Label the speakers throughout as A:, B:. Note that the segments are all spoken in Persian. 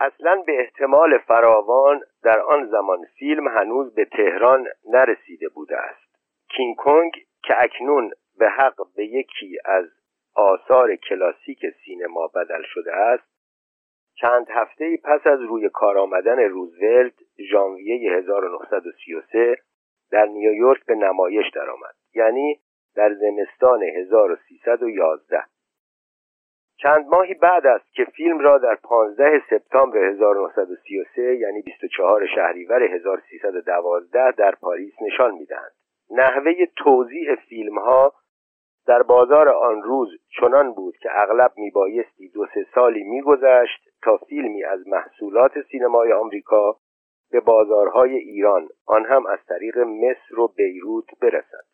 A: اصلا به احتمال فراوان در آن زمان فیلم هنوز به تهران نرسیده بوده است. کینگ کنگ که اکنون به حق به یکی از آثار کلاسیک سینما بدل شده است چند هفته پس از روی کار آمدن روزولت ژانویه 1933 در نیویورک به نمایش درآمد. یعنی در زمستان 1311 چند ماهی بعد است که فیلم را در 15 سپتامبر 1933 یعنی 24 شهریور 1312 در پاریس نشان می‌دهند. نحوه توضیح فیلم ها در بازار آن روز چنان بود که اغلب میبایستی دو سه سالی میگذشت تا فیلمی از محصولات سینمای آمریکا به بازارهای ایران آن هم از طریق مصر و بیروت برسد.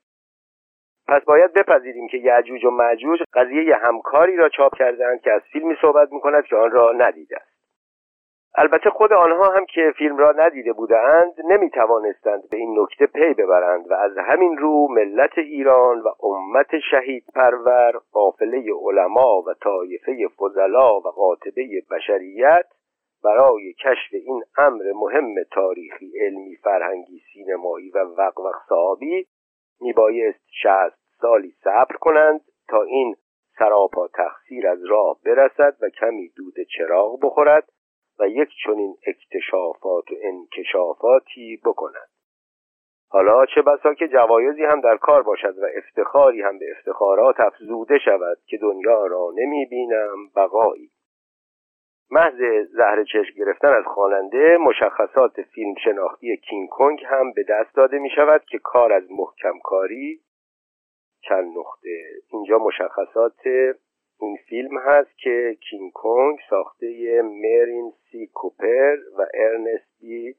A: پس باید بپذیریم که یعجوج و معجوج قضیه همکاری را چاپ کردند که از فیلمی صحبت می‌کند که آن را ندیده است. البته خود آنها هم که فیلم را ندیده بودند نمی توانستند به این نکته پی ببرند و از همین رو ملت ایران و امت شهید پرور قافله علما و طایفه فضلا و قاطبه بشریت برای کشف این امر مهم تاریخی علمی فرهنگی سینمایی و وقوق صحابی میبایست شست سالی صبر کنند تا این سراپا تقصیر از راه برسد و کمی دود چراغ بخورد و یک چنین اکتشافات و انکشافاتی بکند. حالا چه بسا که جوایزی هم در کار باشد و افتخاری هم به افتخارات افزوده شود که دنیا را نمی بینم بقایی. محض زهر چشم گرفتن از خواننده مشخصات فیلم شناختی کینگ کنگ هم به دست داده می شود که کار از محکم کاری چند نقطه. اینجا مشخصات این فیلم هست که کینگ کنگ ساخته مرین سی کوپر و ارنست بی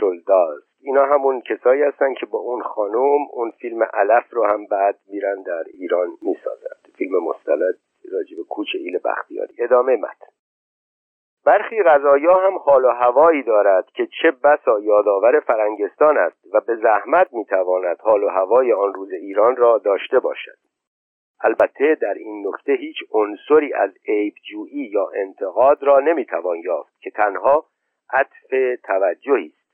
A: شلداز اینا همون کسایی هستن که با اون خانم اون فیلم علف رو هم بعد میرن در ایران می‌سازند. فیلم مستند راجب کوچ ایل بختیاری. ادامه متن. برخی غذایا هم حال و هوایی دارد که چه بسا یادآور فرنگستان است و به زحمت می‌تواند حال و هوای آن روز ایران را داشته باشد. البته در این نکته هیچ عنصری از عیبجویی یا انتقاد را نمی‌توان یافت که تنها عطف توجهی است.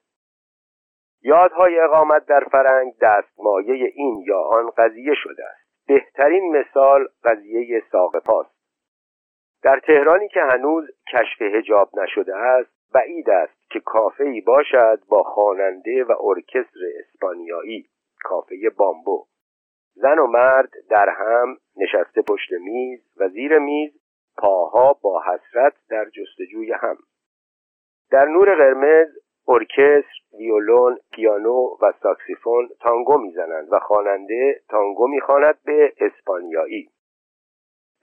A: یادهای اقامت در فرنگ دستمایه این یا آن قضیه شده است. بهترین مثال قضیه ساقفاست در تهرانی که هنوز کشف هجاب نشده است بعید است که کافه ای باشد با خواننده و ارکستر اسپانیایی کافه بامبو. زن و مرد در هم نشسته پشت میز و زیر میز پاها با حسرت در جستجوی هم. در نور قرمز ارکستر ویولون پیانو و ساکسیفون تانگو می‌زنند و خواننده تانگو می‌خواند به اسپانیایی.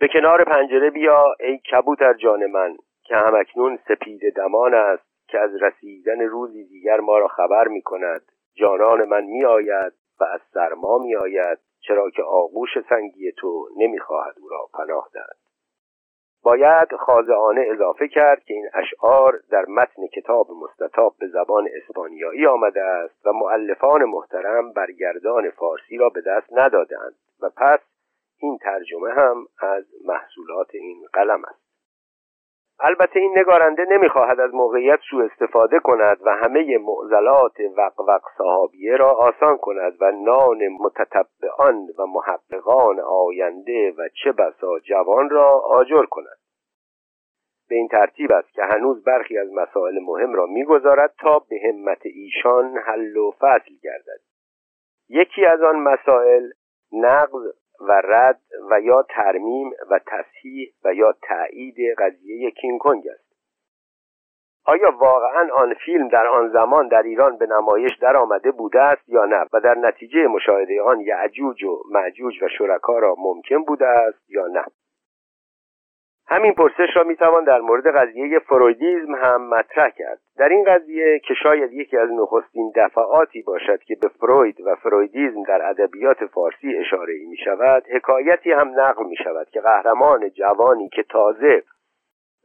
A: به کنار پنجره بیا ای کبوتر جان من که همکنون سپید دمان است که از رسیدن روزی دیگر ما را خبر می کند جانان من می آید و از سرما می آید چرا که آغوش سنگی تو نمی‌خواهد او را پناه دهد. باید خاضعانه اضافه کرد که این اشعار در متن کتاب مستطاب به زبان اسپانیایی آمده است و معلفان محترم برگردان فارسی را به دست ندادند و پس این ترجمه هم از محصولات این قلم است. البته این نگارنده نمی‌خواهد از موقعیت سوء استفاده کند و همه معضلات وقوق صحابیه را آسان کند و نان متتبعان و محققان آینده و چه بسا جوان را آجر کند. به این ترتیب است که هنوز برخی از مسائل مهم را می‌گذارد تا به همت ایشان حل و فصل گردد. یکی از آن مسائل نقض و رد و یا ترمیم و تصحیح و یا تایید قضیه کینگ کنگ است. آیا واقعا آن فیلم در آن زمان در ایران به نمایش در آمده بوده است یا نه؟ و در نتیجه مشاهده آن یعجوج و معجوج و شرکا را ممکن بوده است یا نه؟ همین پرسش را می‌توان در مورد قضیه فرویدیزم هم مطرح کرد. در این قضیه که شاید یکی از نخستین دفعاتی باشد که به فروید و فرویدیزم در ادبیات فارسی اشاره می شود حکایتی هم نقل می شود که قهرمان جوانی که تازه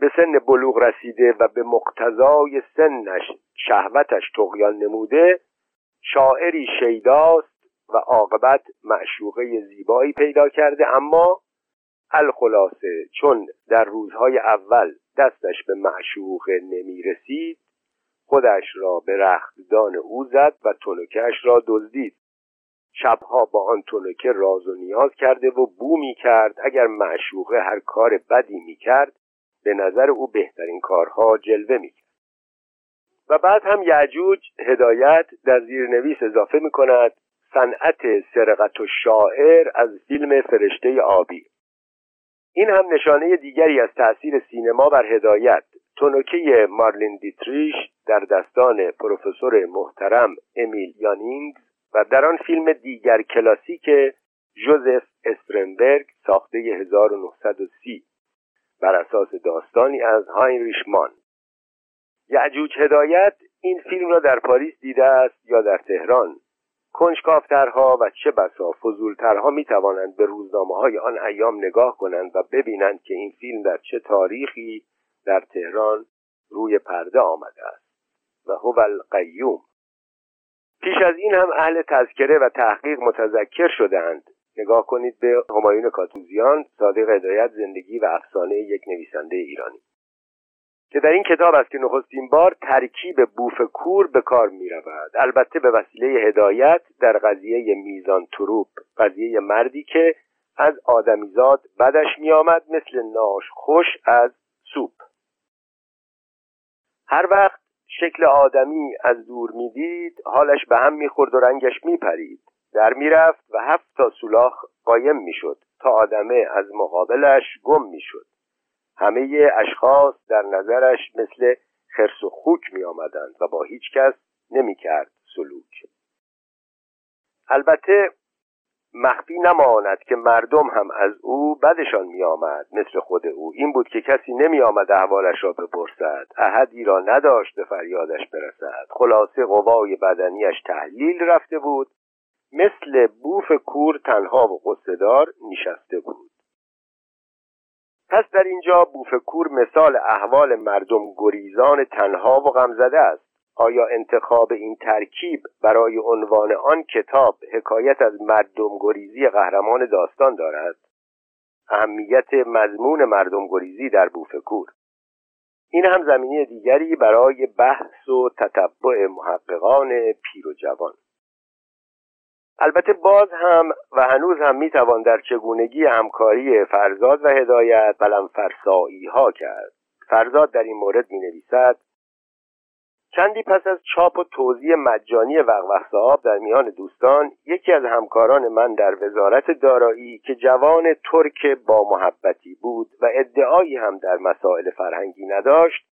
A: به سن بلوغ رسیده و به مقتضای سنش شهوتش تقیان نموده شاعری شیداست و عاقبت معشوقه زیبایی پیدا کرده. اما الخلاصه چون در روزهای اول دستش به معشوق نمی رسید خودش را به رختدان او زد و تنکش را دزدید. شبها با آن تنکه راز و نیاز کرده و بو می کرد اگر معشوقه هر کار بدی می کرد به نظر او بهترین کارها جلوه می کرد و بعد هم یعجوج هدایت در زیرنویس اضافه می کند صنعت سرقت و شاعر از فیلم فرشته آبی. این هم نشانه دیگری از تأثیر سینما بر هدایت. تونوکه مارلین دیتریش در دستان پروفسور محترم امیل یانینگز و در آن فیلم دیگر کلاسیک جوزف استرنبرگ ساخته 1930 بر اساس داستانی از هاینریش مان یعجوج هدایت این فیلم را در پاریس دیده است یا در تهران؟ کنجکافترها و چه بسا فضولترها می توانند به روزنامه های آن ایام نگاه کنند و ببینند که این فیلم در چه تاریخی در تهران روی پرده آمده است. و هو القیوم. پیش از این هم اهل تذکره و تحقیق متذکر شدند نگاه کنید به همایون کاتوزیان صادق هدایت زندگی و افسانه یک نویسنده ایرانی. که در این کتاب است که نخستین بار ترکیب بوف کور به کار می رود البته به وسیله هدایت در قضیه میزان تروپ قضیه مردی که از آدمیزاد بدش می آمد مثل ناش خوش از سوپ. هر وقت شکل آدمی از دور می‌دید حالش به هم می‌خورد و رنگش میپرید. در می‌رفت و هفت تا سولاخ قایم می‌شد تا آدمه از مقابلش گم می‌شد. همه اشخاص در نظرش مثل خرس و خوک می آمدند و با هیچ کس نمی کرد سلوک. البته مخفی نماند که مردم هم از او بدشان می آمد مثل خود او. این بود که کسی نمی آمد احوالش را بپرسد. احدی را نداشت به فریادش برسد. خلاصه قوای بدنیش تحلیل رفته بود. مثل بوف کور تنها و قصدار نشسته بود. پس در اینجا بوفکور مثال احوال مردم گریزان تنها و غمزده است. آیا انتخاب این ترکیب برای عنوان آن کتاب حکایت از مردم گریزی قهرمان داستان دارد؟ اهمیت مضمون مردم گریزی در بوفکور این هم زمینه دیگری برای بحث و تتبع محققان پیر و جوان. البته باز هم و هنوز هم می‌توان در چگونگی همکاری فرزاد و هدایت بلم فرسایی ها کرد. فرزاد در این مورد می نویسد چندی پس از چاپ و توضیح مجانی وقوق صاحب در میان دوستان یکی از همکاران من در وزارت دارایی که جوان ترک با محبتی بود و ادعایی هم در مسائل فرهنگی نداشت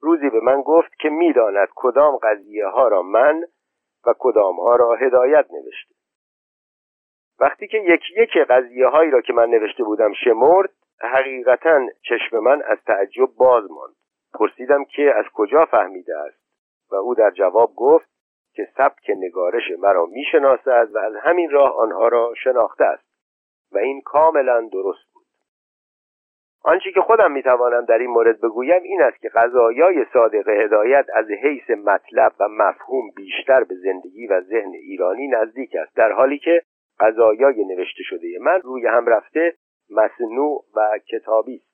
A: روزی به من گفت که می‌داند کدام قضیه ها را من و کدام ها را هدایت نوشته. وقتی که یکی یک قضیه هایی را که من نوشته بودم شمرد حقیقتا چشم من از تعجب باز ماند. پرسیدم که از کجا فهمیده است؟ و او در جواب گفت که سبک نگارش مرا می‌شناسد و از همین راه آنها را شناخته است. و این کاملا درست بود. آنچه که خودم می‌توانم در این مورد بگویم این است که قضایای صادق هدایت از حیث مطلب و مفهوم بیشتر به زندگی و ذهن ایرانی نزدیک است. در حالی که قضایای نوشته شده. من روی هم رفته مصنوع و کتابی است.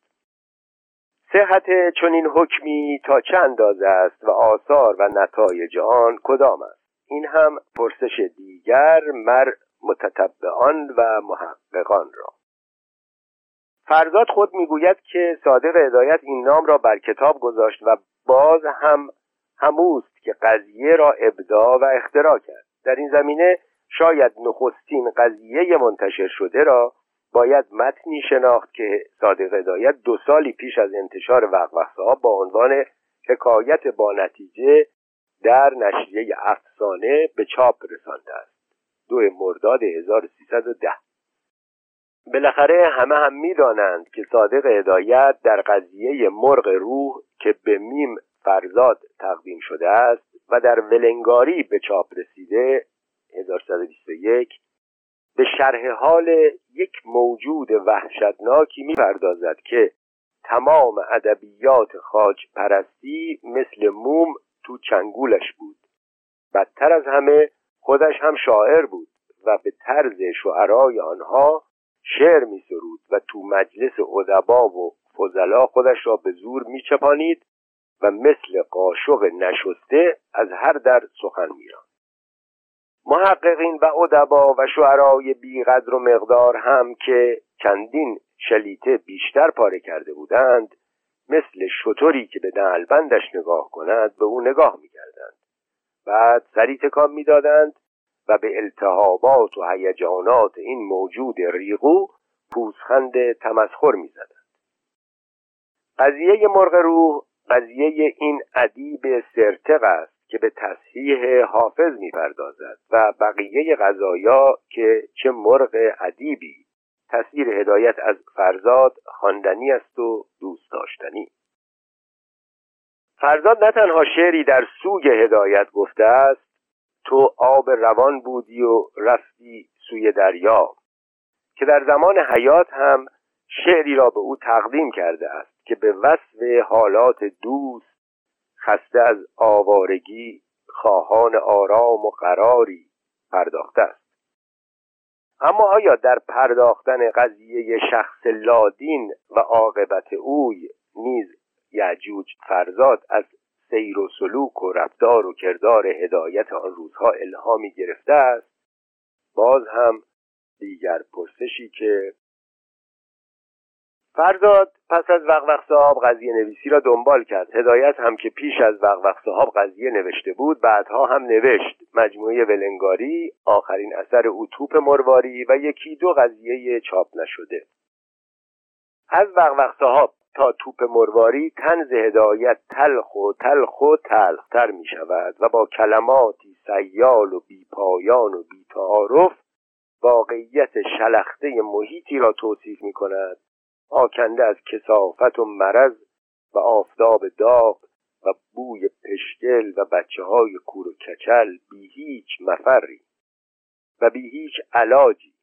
A: صحت چنین حکمی تا چند اندازه است و آثار و نتایج آن کدام است؟ این هم پرسش دیگر مر متتبعان و محققان را. فرزاد خود می‌گوید که صادق هدایت این نام را بر کتاب گذاشت و باز هم هموست که قضیه را ابداع و اختراع کرد. در این زمینه شاید نخستین قضیه منتشر شده را باید متنی شناخت که صادق هدایت دو سالی پیش از انتشار وقوق با عنوان حکایت با نتیجه در نشریه افسانه به چاپ رسانده است. دو مرداد 1310 بالاخره همه هم می‌دانند که صادق هدایت در قضیه مرغ روح که به میم فرزاد تقدیم شده است و در ولنگاری به چاپ رسیده 1121 به شرح حال یک موجود وحشتناکی می‌پردازد که تمام ادبیات خاج پرستی مثل موم تو چنگولش بود. بدتر از همه خودش هم شاعر بود و به طرز شعرای آنها شعر می سرود و تو مجلس ادبا و فضلا خودش را به زور میچپانید و مثل قاشق نشسته از هر در سخن میران محققین و ادبا و شعرای بیقدر و مقدار هم که چندین شلیته بیشتر پاره کرده بودند مثل شطوری که به دلبندش نگاه کند به او نگاه می‌کردند. بعد سری تکان می‌دادند و به التهابات و هیجانات این موجود ریغو پوزخند تمسخر می‌زدند. قضیه مرغ روح قضیه این ادیب سرتق است. که به تصحیح حافظ می‌پردازد و بقیه غذایا که چه مرغ ادیبی. تصویر هدایت از فرزاد خواندنی است و دوست داشتنی. فرزاد نه تنها شعری در سوگ هدایت گفته است تو آب روان بودی و رفتی سوی دریا که در زمان حیات هم شعری را به او تقدیم کرده است که به وصف حالات دوست خسته از آوارگی خواهان آرام و قراری پرداخته است. اما آیا در پرداختن قضیه شخص لادین و عاقبت اوی نیز یعجوج فرزاد از سیر و سلوک و رفتار و کردار هدایت آن روزها الهامی گرفته است؟ باز هم دیگر پرسشی که فرزاد پس از وقوق صاحب قضیه نویسی را دنبال کرد. هدایت هم که پیش از وقوق صاحب قضیه نوشته بود بعدها هم نوشت. مجموعه ولنگاری آخرین اثر او توپ مرواری و یکی دو قضیه چاپ نشده. از وقوق صاحب تا توپ مرواری تنز هدایت تلخ و تلخ و تلختر می شود و با کلماتی سیال و بیپایان و بیتعارف واقعیت شلخته محیطی را توصیف می کند. آکنده از کسافت و مرض و آفتاب داغ و بوی پشکل و بچه های کور و کچل بی هیچ مفری و بی هیچ علاجی.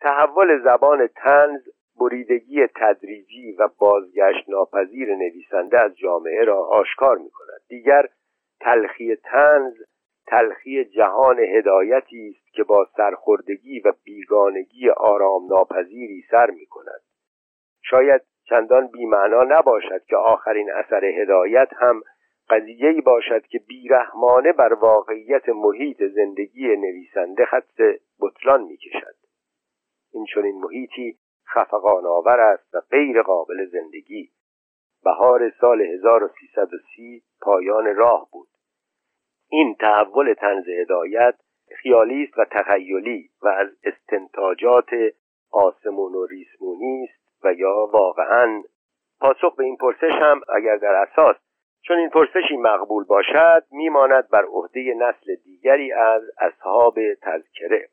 A: تحول زبان تنز بریدگی تدریجی و بازگشت ناپذیر نویسنده از جامعه را آشکار می کند دیگر تلخی تنز تلخی جهان هدایتی است که با سرخوردگی و بیگانگی آرام ناپذیری سر می کند شاید چندان بیمعنا نباشد که آخرین اثر هدایت هم قضیه‌ای باشد که بیرحمانه بر واقعیت محیط زندگی نویسنده خط بطلان می‌کشد. این چنین محیطی خفقان آور است و غیر قابل زندگی. بهار سال 1330 پایان راه بود. این تحول تنز هدایت خیالی است و تخیلی و از استنتاجات آسمون و ریسمونی و یا واقعا پاسخ به این پرسش هم اگر در اساس چون این پرسشی مقبول باشد میماند بر عهده نسل دیگری از اصحاب تذکره.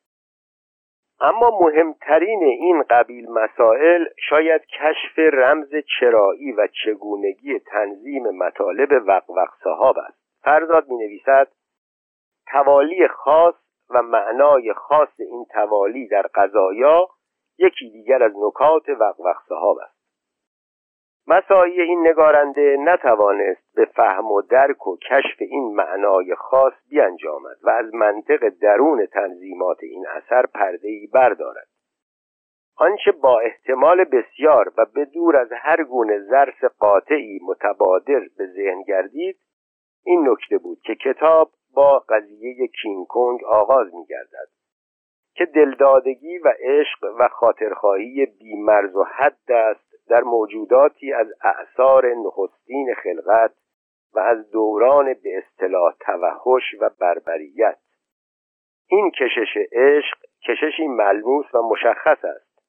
A: اما مهمترین این قبیل مسائل شاید کشف رمز چرایی و چگونگی تنظیم مطالب وقوق صحاب است. فرزاد می نویسد توالی خاص و معنای خاص این توالی در قضایا یکی دیگر از نکات وقوق صحاب است. مسایی این نگارنده نتوانست به فهم و درک و کشف این معنای خاص بیانجامد و از منطق درون تنظیمات این اثر ای بردارد. آنچه با احتمال بسیار و به دور از هر گونه ظرف قاطعی متبادر به ذهن گردید این نکته بود که کتاب با قضیه کینگ کنگ آغاز می گردد که دلدادگی و عشق و خاطرخواهی بیمرز و حد است در موجوداتی از اعثار نخستین خلقت و از دوران به اصطلاح توحش و بربریت. این کشش عشق کششی ملموس و مشخص است.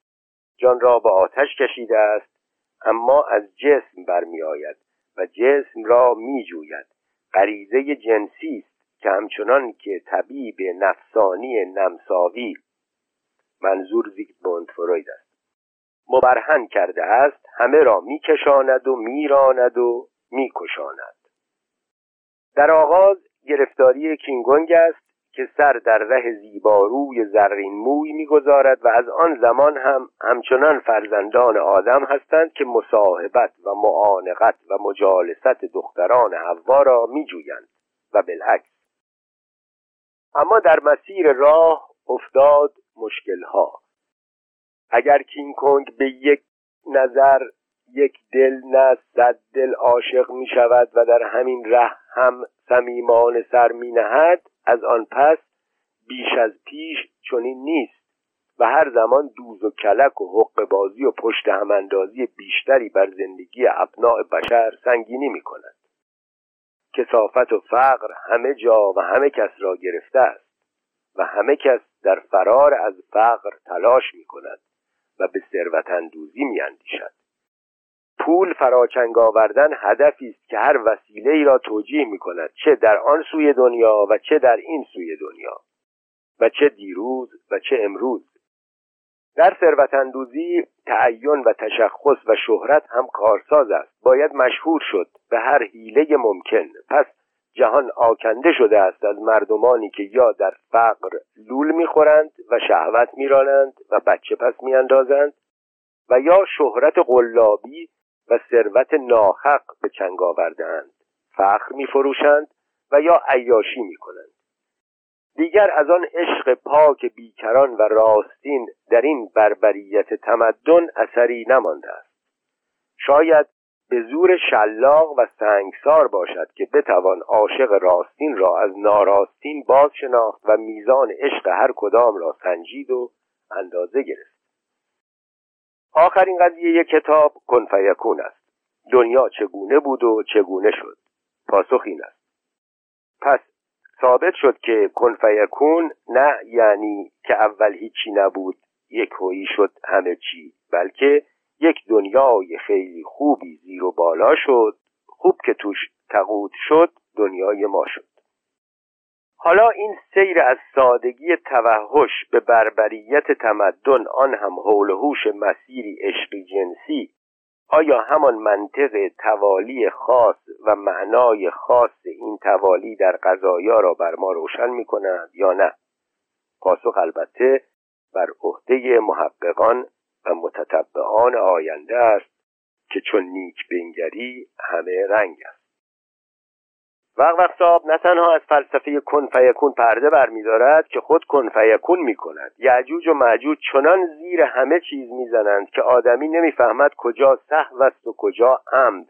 A: جان را به آتش کشیده است اما از جسم برمیآید و جسم را میجوید. غریزه جنسی است. که همچنان که طبیب نفسانی نمساوی منظور زیگموند فروید است. مبرهن کرده است همه را میکشاند و میراند و میکشاند. در آغاز گرفتاری کینگونگ است که سر در ره زیباروی زرین موی می‌گذارد و از آن زمان هم همچنان فرزندان آدم هستند که مصاحبت و معانقت و مجالست دختران حوا را میجویند و بالعکس اما در مسیر راه افتاد مشکل ها اگر کینگ کنگ به یک نظر یک دل نه صد دل عاشق می شود و در همین ره هم صمیمان سر می نهد از آن پس بیش از پیش چنین نیست و هر زمان دوز و کلک و حق بازی و پشت هماندازی بیشتری بر زندگی ابناع بشر سنگینی می کند کسافت و فقر همه جا و همه کس را گرفته است و همه کس در فرار از فقر تلاش می کند و به ثروت اندوزی می اندیشد. پول فراچنگ آوردن هدفی است که هر وسیله ای را توجیه می کند چه در آن سوی دنیا و چه در این سوی دنیا و چه دیروز و چه امروز در ثروت اندوزی تعین و تشخص و شهرت هم کارساز است. باید مشهور شد به هر حیله ممکن. پس جهان آکنده شده است از مردمانی که یا در فقر لول می‌خورند و شهوت میرانند و بچه پس میاندازند و یا شهرت قلابی و ثروت ناحق به چنگ آوردهاند. فخر میفروشند و یا عیاشی می‌کنند. دیگر از آن عشق پاک بیکران و راستین در این بربریت تمدن اثری نمانده است. شاید به زور شلاق و سنگسار باشد که بتوان عاشق راستین را از ناراستین باز شناخت و میزان عشق هر کدام را سنجید و اندازه گرفت. آخرین قضیه کتاب کنفیکون است. دنیا چگونه بود و چگونه شد؟ پاسخ این است. پس ثابت شد که کنفیکون نه یعنی که اول هیچی نبود یک هویی شد همه چی بلکه یک دنیای خیلی خوبی زیر و بالا شد خوب که توش تقود شد دنیای ما شد. حالا این سیر از سادگی توحش به بربریت تمدن آن هم حول هوش مسیری عشقی جنسی آیا همان منطق توالی خاص و معنای خاص این توالی در قضایا را بر ما روشن می کند یا نه؟ پاسخ البته بر عهده محققان و متتبعان آینده است که چون نیک بنگری همه رنگ است. وقت وقت صاحب نه تنها از فلسفه کن فیکون پرده برمیدارد که خود کن فیکون می کند یعجوج و معجوج چنان زیر همه چیز می‌زنند که آدمی نمی‌فهمد کجا سهو است و کجا عمد.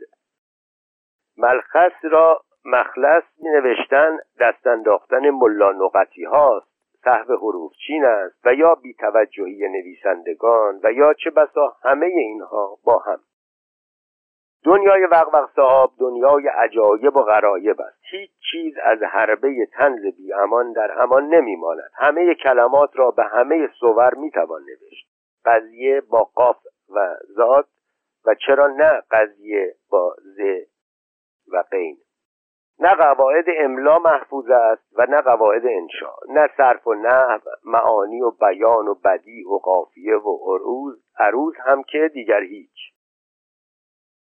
A: ملخص را مخلص می نوشتن دست انداختن ملا نقطی هاست صحو حروف چین است و یا بیتوجهی نویسندگان و یا چه بسا همه اینها با هم. دنیای وقوق صاحب دنیای عجایب و غرایب است. هیچ چیز از حربه تنز بی امان در امان نمیماند. همه کلمات را به همه صور می‌توان نوشت. قضیه با قاف و ذات و چرا نه قضیه با ز و قین. نه قواعد املا محفوظ است و نه قواعد انشا. نه صرف و نحو معانی و بیان و بدی و قافیه و عروض عروض هم که دیگر هیچ.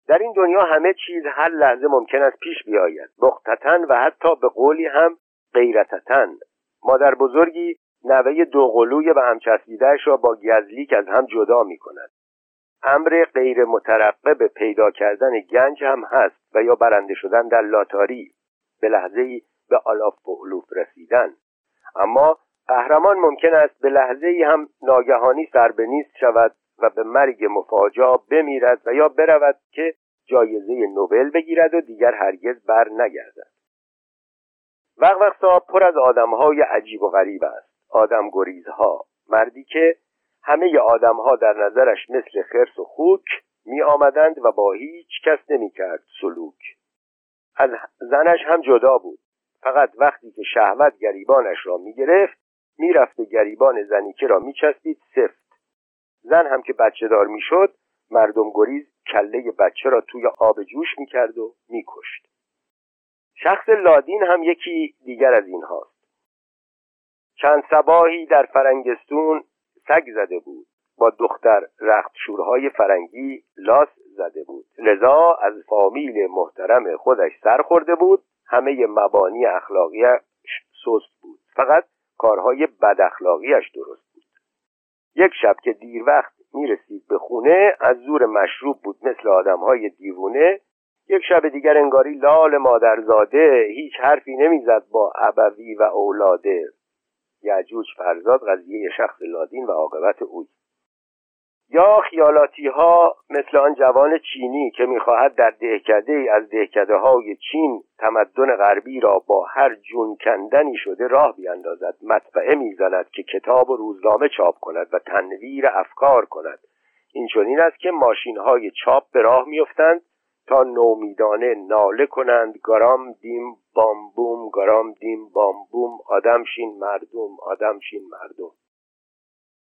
A: در این دنیا همه چیز هر لحظه ممکن است پیش بیاید. بختتن و حتی به قولی هم غیرتتن مادر بزرگی نوه دوقلوی به هم چسبیدهش را با گزلیک از هم جدا می کند امر غیر مترقب پیدا کردن گنج هم هست و یا برنده شدن در لاتاری. به لحظه ای به آلاف و رسیدن. اما قهرمان ممکن است به لحظه ای هم ناگهانی سربنیست شود. و به مرگ مفاجا بمیرد و یا برود که جایزه نوبل بگیرد و دیگر هرگز بر نگردد. وقت وقت پر از آدمهای عجیب و غریب است. آدم گریزها. مردی که همه آدمها در نظرش مثل خرس و خوک می آمدند و با هیچ کس نمی کرد سلوک. از زنش هم جدا بود. فقط وقتی که شهوت گریبانش را می گرفت می رفت و گریبان زنیکه را می چسبید سفت زن هم که بچه دار می‌شد مردم گریز کله بچه را توی آب جوش می‌کرد و میکشت. شخص لادین هم یکی دیگر از این هاست چند سباهی در فرنگستون سگ زده بود. با دختر رختشورهای فرنگی لاس زده بود. لذا از فامیل محترم خودش سر خورده بود. همه مبانی اخلاقیش سست بود. فقط کارهای بد اخلاقیش درست یک شب که دیر وقت می‌رسید به خونه از زور مشروب بود مثل آدم های دیوونه. یک شب دیگر انگاری لال مادرزاده هیچ حرفی نمی‌زد با ابوی و اولاده. یعجوج فرزاد قضیه شخص لادین و عاقبت اوی یا خیالاتی ها مثل آن جوان چینی که می‌خواهد در دهکده از دهکده های چین تمدن غربی را با هر جون کندنی شده راه بیاندازد مطبعه می‌زند که کتاب و روزنامه چاپ کند و تنویر افکار کند. این چنین است که ماشین های چاپ به راه میافتند تا نومیدانه ناله کنند گرام دیم بامبوم گرام دیم بامبوم آدمشین مردم آدمشین مردم.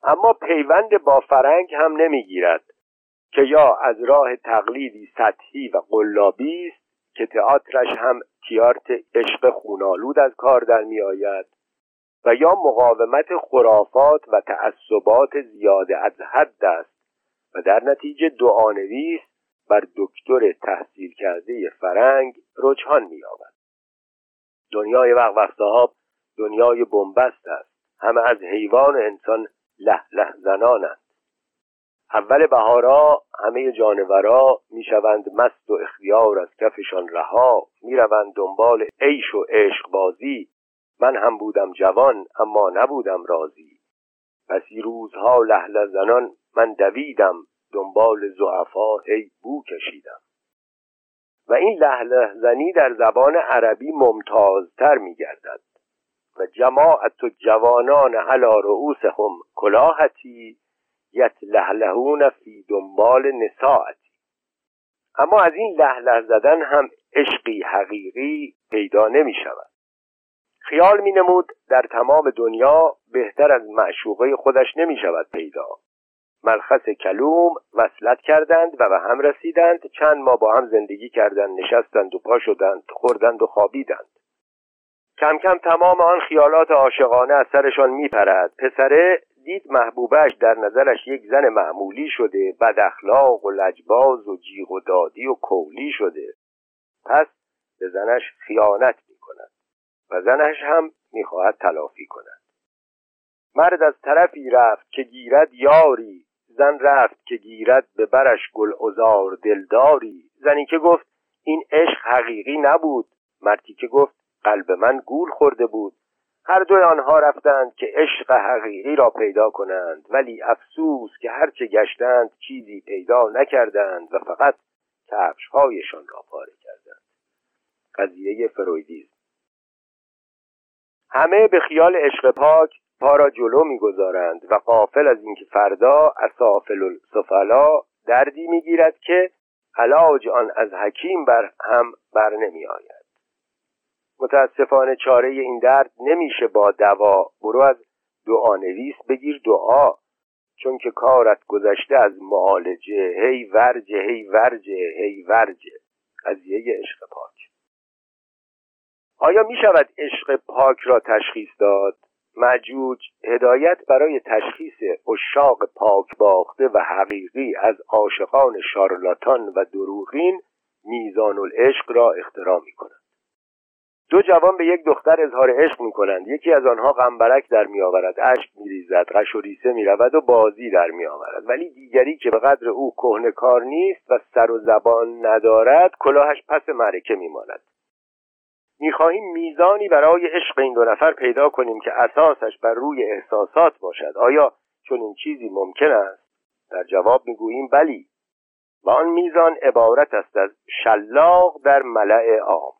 A: اما پیوند با فرنگ هم نمی‌گیرد که یا از راه تقلیدی سطحی و قلابی است که تئاترش هم تیارت عشق خونالود از کار در میآید و یا مقاومت خرافات و تعصبات زیاده از حد است و در نتیجه دعانویس بر دکتر تحصیل کرده فرنگ رجحان مییابد. دنیای وقت دنیای بنبست است. همه از حیوان انسان له له زنانند. اول بهارا همه جانورا می‌شوند مست و اختیار از کفشان رها می‌روند دنبال عیش و عشق بازی. من هم بودم جوان اما نبودم راضی. پسی روزها لهله زنان من دویدم دنبال زعفا هی بو کشیدم. و این لهله زنی در زبان عربی ممتازتر میگردد. و جماعت و جوانان علا رؤوسهم کلاهتی یتلهلهون فی دنبال نساعتی اما از این لهله زدن هم عشقی حقیقی پیدا نمی شود. خیال می نمود در تمام دنیا بهتر از معشوقه خودش نمی شود پیدا. ملخص کلوم وصلت کردند و به هم رسیدند. چند ماه با هم زندگی کردند نشستند و پا شدند خوردند و خوابیدند. کم کم تمام آن خیالات عاشقانه از سرشان میپرد. پسره دید محبوبش در نظرش یک زن معمولی شده بد اخلاق و لجباز و جیغ و دادی و کولی شده. پس به زنش خیانت می کند و زنش هم می‌خواهد تلافی کند. مرد از طرفی رفت که گیرد یاری زن رفت که گیرد به برش گل ازار دلداری. زنی که گفت این عشق حقیقی نبود. مردی که گفت قلب من گول خورده بود. هر دوی آنها رفتند که عشق حقیقی را پیدا کنند ولی افسوس که هرچه گشتند چیزی پیدا نکردند و فقط کفشهایشان را پاره کردند. قضیه فرویدیزم همه به خیال عشق پاک پا را جلو می‌گذارند و قافل از اینکه فردا اسافل السفلا دردی می‌گیرد که علاج آن از حکیم بر هم بر نمی آید متاسفانه چاره این درد نمیشه با دوا. برو از دعانویس بگیر دعا. چون که کارت گذشته از معالجه. هی ورجه هی ورجه هی ورجه. قضیه عشق پاک. آیا می شود عشق پاک را تشخیص داد؟ مجوج هدایت برای تشخیص اشاق پاک باخته و حقیقی از عاشقان شارلاتان و دروغین میزان العشق را اختراع می کند دو جوان به یک دختر اظهار عشق می کنند یکی از آنها غمبرک در می آورد اشک می ریزد قش و ریسه می رود و بازی در می آورد ولی دیگری که به قدر او کهنه کار نیست و سر و زبان ندارد کلاهش پس معرکه می ماند می‌خواهیم میزانی برای عشق این دو نفر پیدا کنیم که اساسش بر روی احساسات باشد. آیا چون این چیزی ممکن است؟ در جواب می‌گوییم بلی. و آن میزان عبارت است از شلاق در ملع عام.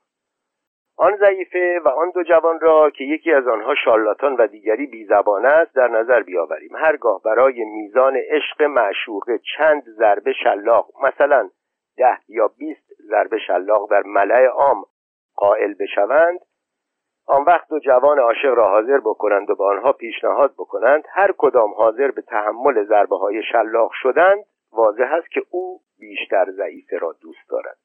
A: آن ضعیفه و آن دو جوان را که یکی از آنها شارلاتان و دیگری بیزبان است در نظر بیاوریم. هرگاه برای میزان عشق معشوقه چند ضربه شلاق مثلا ده یا بیست ضربه شلاق در ملع عام قائل بشوند آن وقت دو جوان عاشق را حاضر بکنند و به آنها پیشنهاد بکنند هر کدام حاضر به تحمل ضربه های شلاق شدند واضح است که او بیشتر ضعیفه را دوست دارد.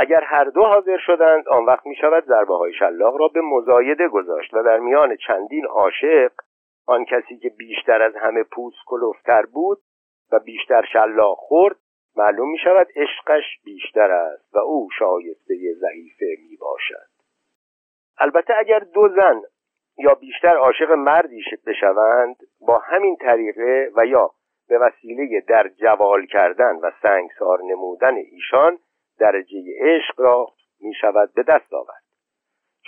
A: اگر هر دو حاضر شدند آن وقت می شود ضربه های شلاق را به مزایده گذاشت و در میان چندین عاشق آن کسی که بیشتر از همه پوست کلوفتر بود و بیشتر شلاق خورد معلوم می شود عشقش بیشتر است و او شایسته ضعیفه می باشد البته اگر دو زن یا بیشتر عاشق مردی بشوند با همین طریقه و یا به وسیله در جوال کردن و سنگسار نمودن ایشان درجه عشق را می شود به دست آورد.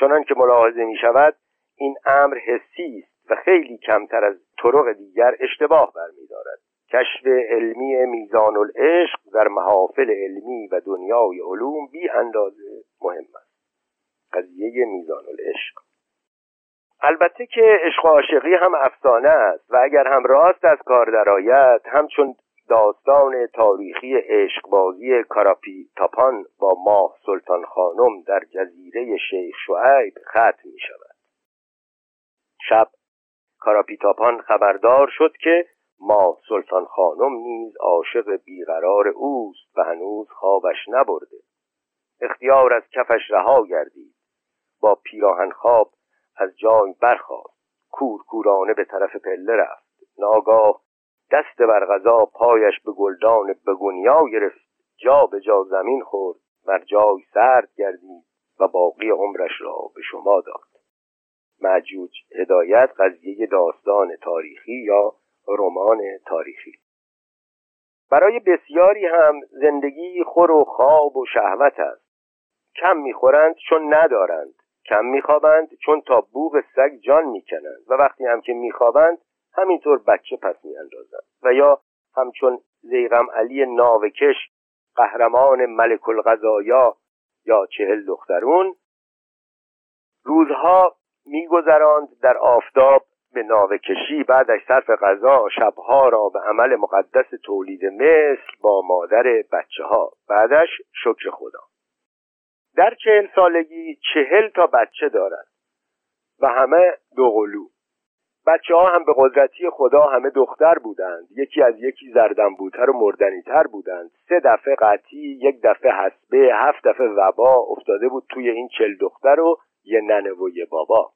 A: چنان که ملاحظه می شود این امر حسی است و خیلی کمتر از طرق دیگر اشتباه برمیدارد. کشف علمی میزان العشق در محافل علمی و دنیای علوم بی اندازه مهم است. قضیه میزان العشق. البته که عشق و عاشقی هم افسانه است و اگر هم راست از کار درآید همچون داستان تاریخی عشقبازی کاراپی تاپان با ماه سلطان خانم در جزیره شیخ شعیب ختم می شود شب کاراپیتاپان خبردار شد که ماه سلطان خانم نیز عاشق بیقرار اوست و هنوز خوابش نبرده. اختیار از کفش رها گردید. با پیراهن خواب از جای برخاست. کورکورانه به طرف پله رفت. ناگاه دست بر غذا پایش به گلدان بگونیا گرفت جا به جا زمین خورد بر جای سرد گردید و باقی عمرش را به شما داد. مجوج هدایت قضیه داستان تاریخی یا رمان تاریخی. برای بسیاری هم زندگی خور و خواب و شهوت است. کم می‌خورند چون ندارند کم میخوابند چون تا بوغ سگ جان می‌کنند. و وقتی هم که میخوابند همینطور بچه پس میاندازند و یا همچون زیغم علی ناوکش قهرمان ملک الغذایا یا چهل دخترون روزها میگذراند در آفتاب به ناوه کشی بعدش صرف غذا شبها را به عمل مقدس تولید مثل با مادر بچه ها بعدش شکر خدا. در چهل سالگی چهل تا بچه دارند و همه دوقلو بچه ها هم به قدرتی خدا همه دختر بودند. یکی از یکی زردنبوتر و مردنیتر بودند. سه دفعه قطعی یک دفعه حسبه هفت دفعه وبا افتاده بود توی این چل دختر و یه ننه و یه بابا.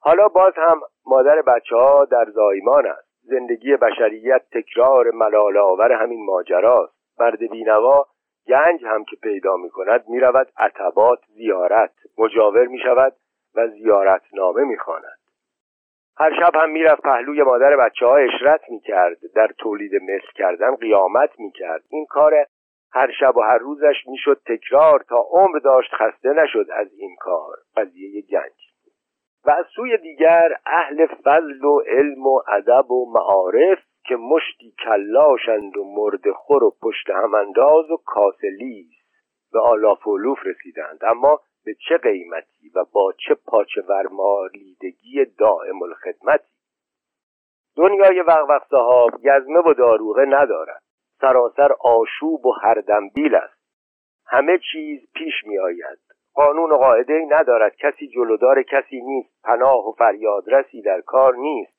A: حالا باز هم مادر بچه ها در زایمان است. زندگی بشریت تکرار ملال آور همین ماجراست. مرد بینوا گنج هم که پیدا می کند می رود عتبات زیارت. مجاور می شود و زیارتنامه می خواند. هر شب هم می‌رفت پهلوی مادر بچه ها اشرت می کرد در تولید مثل کردن قیامت می کرد این کار هر شب و هر روزش می‌شد تکرار تا عمر داشت خسته نشد از این کار. قضیه گنج. و از سوی دیگر اهل فضل و علم و ادب و معارف که مشتی کلاشند و مرد خور و پشت همانداز و کاسلیس به آلاف و رسیدند. اما به چه قیمتی و با چه پاچه ورمالیدگی دائم الخدمتی؟ دنیای وقوق صحاب گزمه و داروغه ندارد سراسر آشوب و هردنبیل است. همه چیز پیش می آید قانون و قاعده ندارد کسی جلودار کسی نیست. پناه و فریادرسی در کار نیست.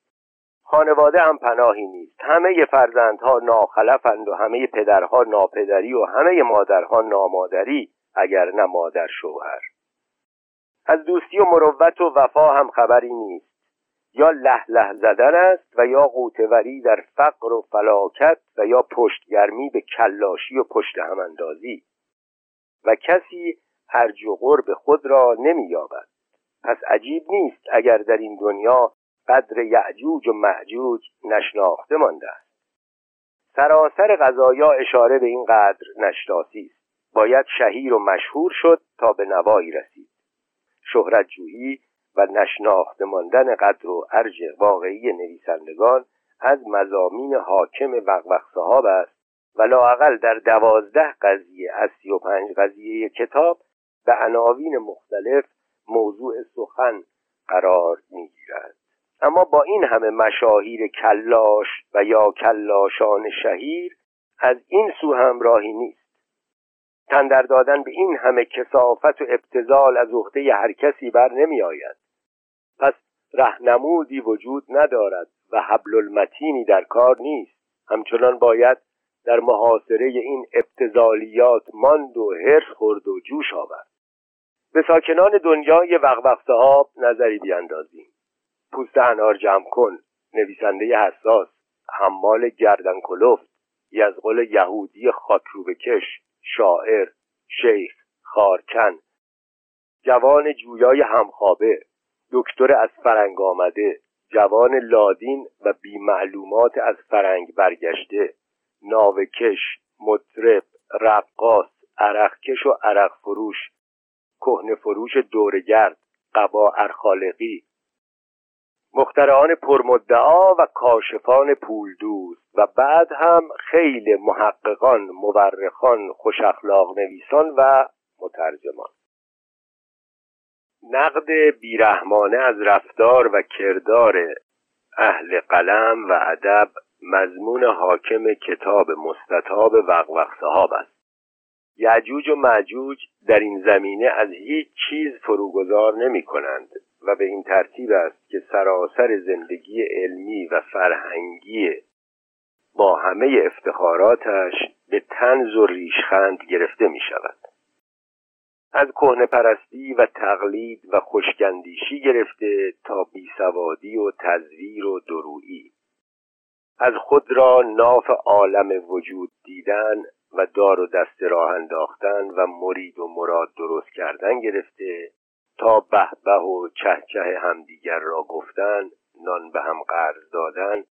A: خانواده هم پناهی نیست. همه فرزندها ناخلفند و همه پدرها ناپدری و همه مادرها نامادری اگر نه مادر شوهر. از دوستی و مروت و وفا هم خبری نیست. یا له له زدن است و یا قوتوری در فقر و فلاکت و یا پشتگرمی به کلاشی و پشت هم اندازی. و کسی هرج و قرب خود را نمییابد. پس عجیب نیست اگر در این دنیا قدر یعجوج و معجوج نشناخته مانده است. سراسر غذایا اشاره به این قدر نشناسی است. باید شهیر و مشهور شد تا به نوایی رسید. شهرت جویی و نشناخته ماندن قدر و ارج واقعی نویسندگان از مزامین حاکم وقوق صحاب است و لاقل در دوازده قضیه از سی و پنج قضیه کتاب به عناوین مختلف موضوع سخن قرار می‌گیرد. اما با این همه مشاهیر کلاش و یا کلاشان شهیر از این سو هم راهی تندر دادن به این همه کسافت و ابتزال از عهده هر کسی بر نمی آید. پس رهنمودی وجود ندارد و حبل المتینی در کار نیست. همچنان باید در محاصره این ابتزالیات ماند و هرس خورد و جوش آورد. به ساکنان دنیای وقوق صحاب نظری بیاندازیم. پوست انار جمع کن نویسنده حساس حمال گردن کلفت یزغل یهودی خاکرو کش شاعر شیخ خارکن جوان جویای همخوابه دکتر از فرنگ آمده جوان لادین و بیمعلومات از فرنگ برگشته ناوکش مطرب رقاص عرقکش و عرق فروش کهنه فروش دورگرد قبا ارخالقی مخترعان پرمدعا و کاشفان پول دوست و بعد هم خیلی محققان مورخان خوش اخلاق نویسان و مترجمان. نقد بیرحمانه از رفتار و کردار اهل قلم و ادب مضمون حاکم کتاب مستطاب وقوق صحاب است. یعجوج و معجوج در این زمینه از هیچ چیز فروگذار نمی کنند و به این ترتیب است که سراسر زندگی علمی و فرهنگی با همه افتخاراتش به تنز و ریشخند گرفته می شود از کهنه پرستی و تقلید و خوشگندیشی گرفته تا بیسوادی و تزویر و درویی. از خود را ناف عالم وجود دیدن و دار و دست راه انداختن و مرید و مراد درست کردن گرفته تا به به و چهچه همدیگر را گفتن نان به هم قرض دادن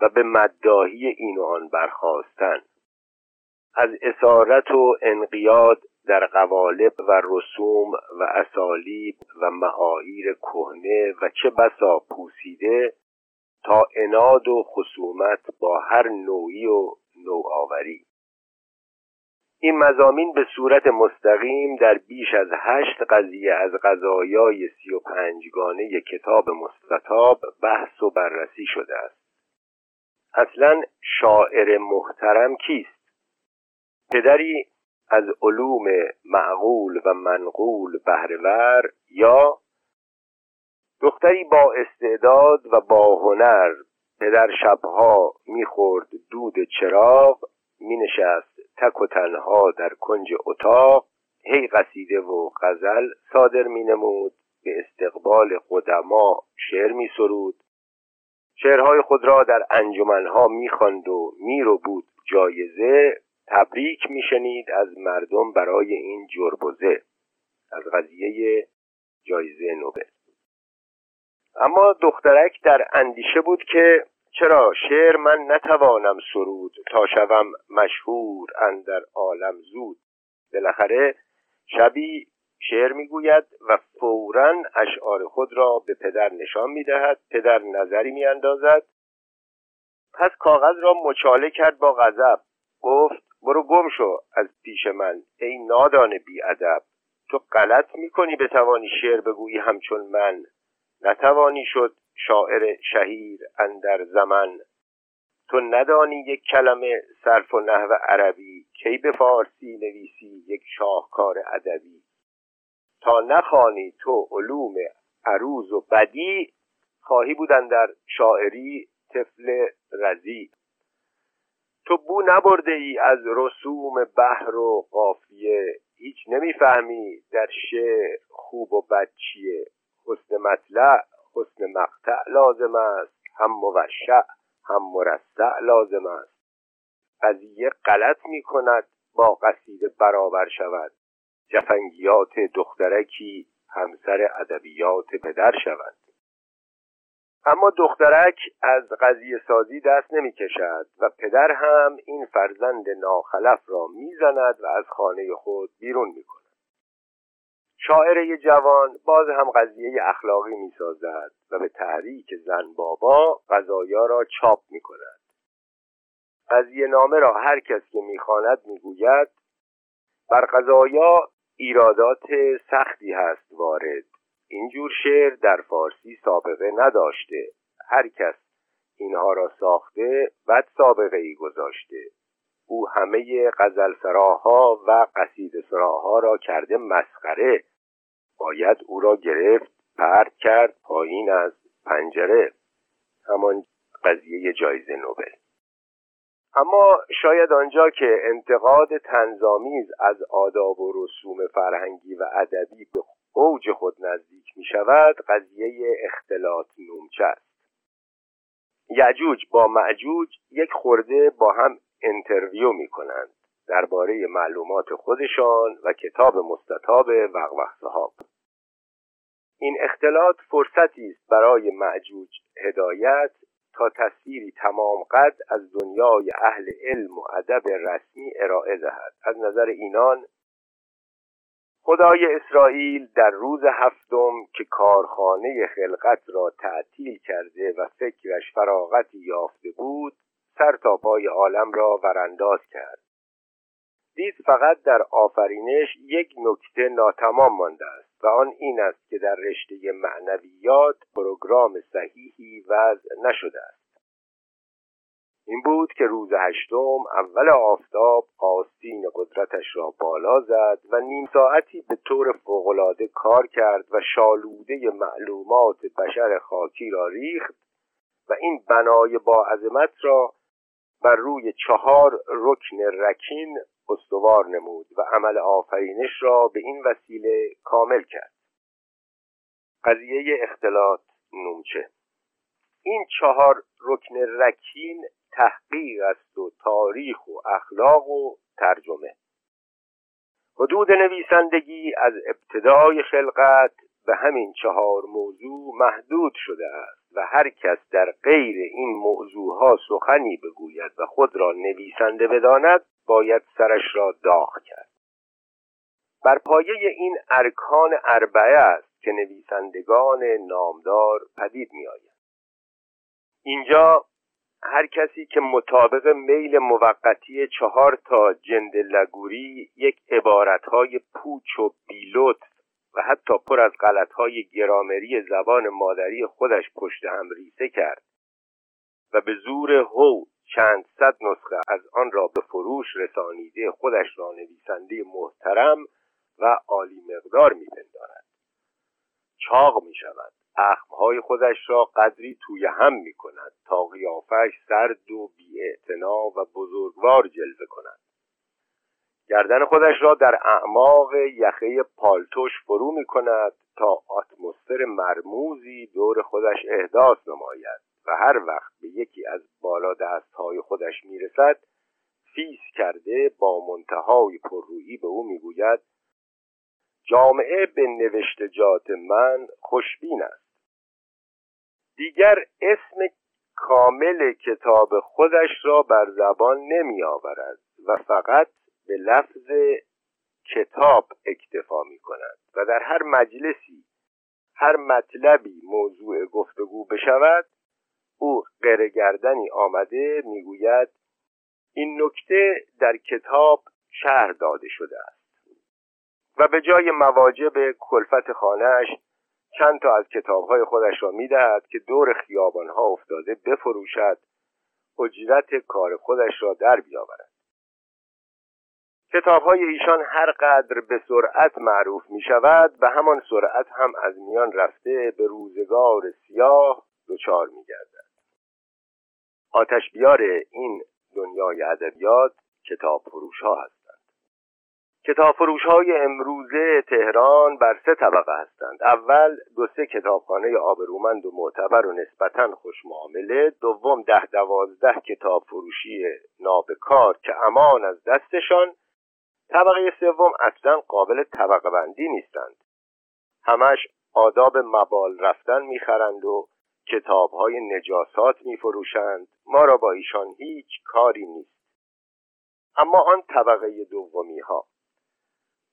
A: و به مداهی این و آن برخواستن از اسارت و انقیاد در قوالب و رسوم و اسالیب و معایر کهنه و چه بسا پوسیده تا اناد و خصومت با هر نوعی و نوآوری. این مزامین به صورت مستقیم در بیش از هشت قضیه از قضایای سی و پنجگانه کتاب مستطاب بحث و بررسی شده است اصلا شاعر محترم کیست؟ پدری از علوم معقول و منقول بهرهور یا دختری با استعداد و با هنر پدر شبها می‌خورد دود چراغ مینشست تک و تنها در کنج اتاق هی قصیده و غزل صادر مینمود به استقبال قدما شعر می سرود شعرهای خود را در انجمنها می‌خواند و میرو بود جایزه تبریک میشنید از مردم برای این جربزه از قضیه جایزه نوبل. اما دخترک در اندیشه بود که چرا شعر من نتوانم سرود تا شوم مشهور اندر عالم زود؟ بالاخره شبی شعر می‌گوید و فورا اشعار خود را به پدر نشان می‌دهد پدر نظری میاندازد. پس کاغذ را مچاله کرد با غضب. گفت برو گم شو از پیش من ای نادان ادب تو غلط می‌کنی بتوانی شعر بگویی همچون من. نتوانی شد. شاعر شهیر اندر زمن. تو ندانی یک کلمه صرف و نحو عربی کی به فارسی نویسی یک شاهکار ادبی. تا نخوانی تو علوم عروض و بدی خواهی بودن در شاعری طفل رزی تو بو نبرده ای از رسوم بحر و قافیه. هیچ نمی‌فهمی در شعر خوب و بد چیه. حسن مطلع حسن مقطع لازم است. هم موشع هم مرصع لازم است. قضیه غلط می کند با قصیده برابر شود. جفنگیات دخترکی همسر ادبیات پدر شود. اما دخترک از قضیه سازی دست نمی کشد و پدر هم این فرزند ناخلف را می‌زند و از خانه خود بیرون می کند. شاعر جوان باز هم قضیه اخلاقی می سازد و به تحریک زن بابا قضایا را چاپ می کند. قضیه نامه را هر کس که می‌خواند می‌گوید بر قضایا ایرادات سختی هست وارد. اینجور شعر در فارسی سابقه نداشته. هر کس اینها را ساخته بد سابقه ای گذاشته. او همه غزل سراها و قصید سراها را کرده مسخره. باید او را گرفت پرد کرد پایین از پنجره. همان قضیه جایزه نوبل. اما شاید آنجا که انتقاد تنظامیز از آداب و رسوم فرهنگی و ادبی به اوج خود نزدیک می شود قضیه اختلاط نومچه است. یجوج با معجوج یک خورده با هم انترویو می کنند درباره معلومات خودشان و کتاب مستطاب وقوق صحاب این اختلاط فرصتی است برای معجوج هدایت تا تصویری تمام قد از دنیای اهل علم و ادب رسمی ارائه دهد. از نظر اینان خدای اسرائیل در روز هفتم که کارخانه خلقت را تعطیل کرده و فکرش فراغتی یافته بود سر تا پای عالم را ورانداز کرد. دید فقط در آفرینش یک نکته ناتمام مانده است. و آن این است که در رشته معنویات پروگرام صحیحی وضع نشده است. این بود که روز هشتم اول آفتاب آستین قدرتش را بالا زد و نیم ساعتی به طور فوقالعاده کار کرد و شالوده معلومات بشر خاکی را ریخت و این بنای با عظمت را بر روی چهار رکن رکین استوار نمود و عمل آفرینش را به این وسیله کامل کرد. قضیه اختلاط نومچه. این چهار رکن رکین تحقیق است و تاریخ و اخلاق و ترجمه. حدود نویسندگی از ابتدای خلقت به همین چهار موضوع محدود شده است و هر کس در غیر این موضوعها سخنی بگوید و خود را نویسنده بداند باید سرش را داغ کرد بر پایه این ارکان اربعه است که نویسندگان نامدار پدید می آید. اینجا هر کسی که مطابق میل موقتی چهار تا جند لگوری یک عبارتهای پوچ و بیلوت و حتی پر از غلطهای گرامری زبان مادری خودش پشت هم ریسه کرد و به زور هو چند صد نسخه از آن را به فروش رسانیده خودش را نویسنده محترم و عالی مقدار میپندارد. چاق می شود اخمهای خودش را قدری توی هم می کند تا قیافش سرد و بیاعتنا و بزرگوار جلوه کند. گردن خودش را در اعماق یخه پالتوش فرو می کند تا اتمسفر مرموزی دور خودش احداث نماید. و هر وقت به یکی از بالا دستهای خودش می‌رسد فیس کرده با منتهای پررویی به او می‌گوید جامعه به نوشتجات من خوشبین است. دیگر اسم کامل کتاب خودش را بر زبان نمی آورد و فقط به لفظ کتاب اکتفا می کند و در هر مجلسی هر مطلبی موضوع گفتگو بشود او قرگردنی آمده می‌گوید این نکته در کتاب شهر داده شده است. و به جای مواجب کلفت خانهش چند تا از کتابهای خودش را می‌دهد که دور خیابانها افتاده بفروشد اجرت کار خودش را در بیاورد. کتابهای ایشان هر قدر به سرعت معروف می شود به همان سرعت هم از میان رفته به روزگار سیاه دچار می گردد آتش بیار این دنیای ادبیات کتاب فروش ها هست کتاب فروش های امروزه تهران بر سه طبقه هستند. اول دو سه کتابخانه آبرومند و معتبر و نسبتا خوش معامله دوم ده دوازده کتاب فروشی نابکار که امان از دستشان. طبقه سوم اصلا قابل طبقه بندی نیستند. همش آداب مبال رفتن می‌خرند و کتاب های نجاسات میفروشند. ما را با ایشان هیچ کاری نیست. اما آن طبقه دومی ها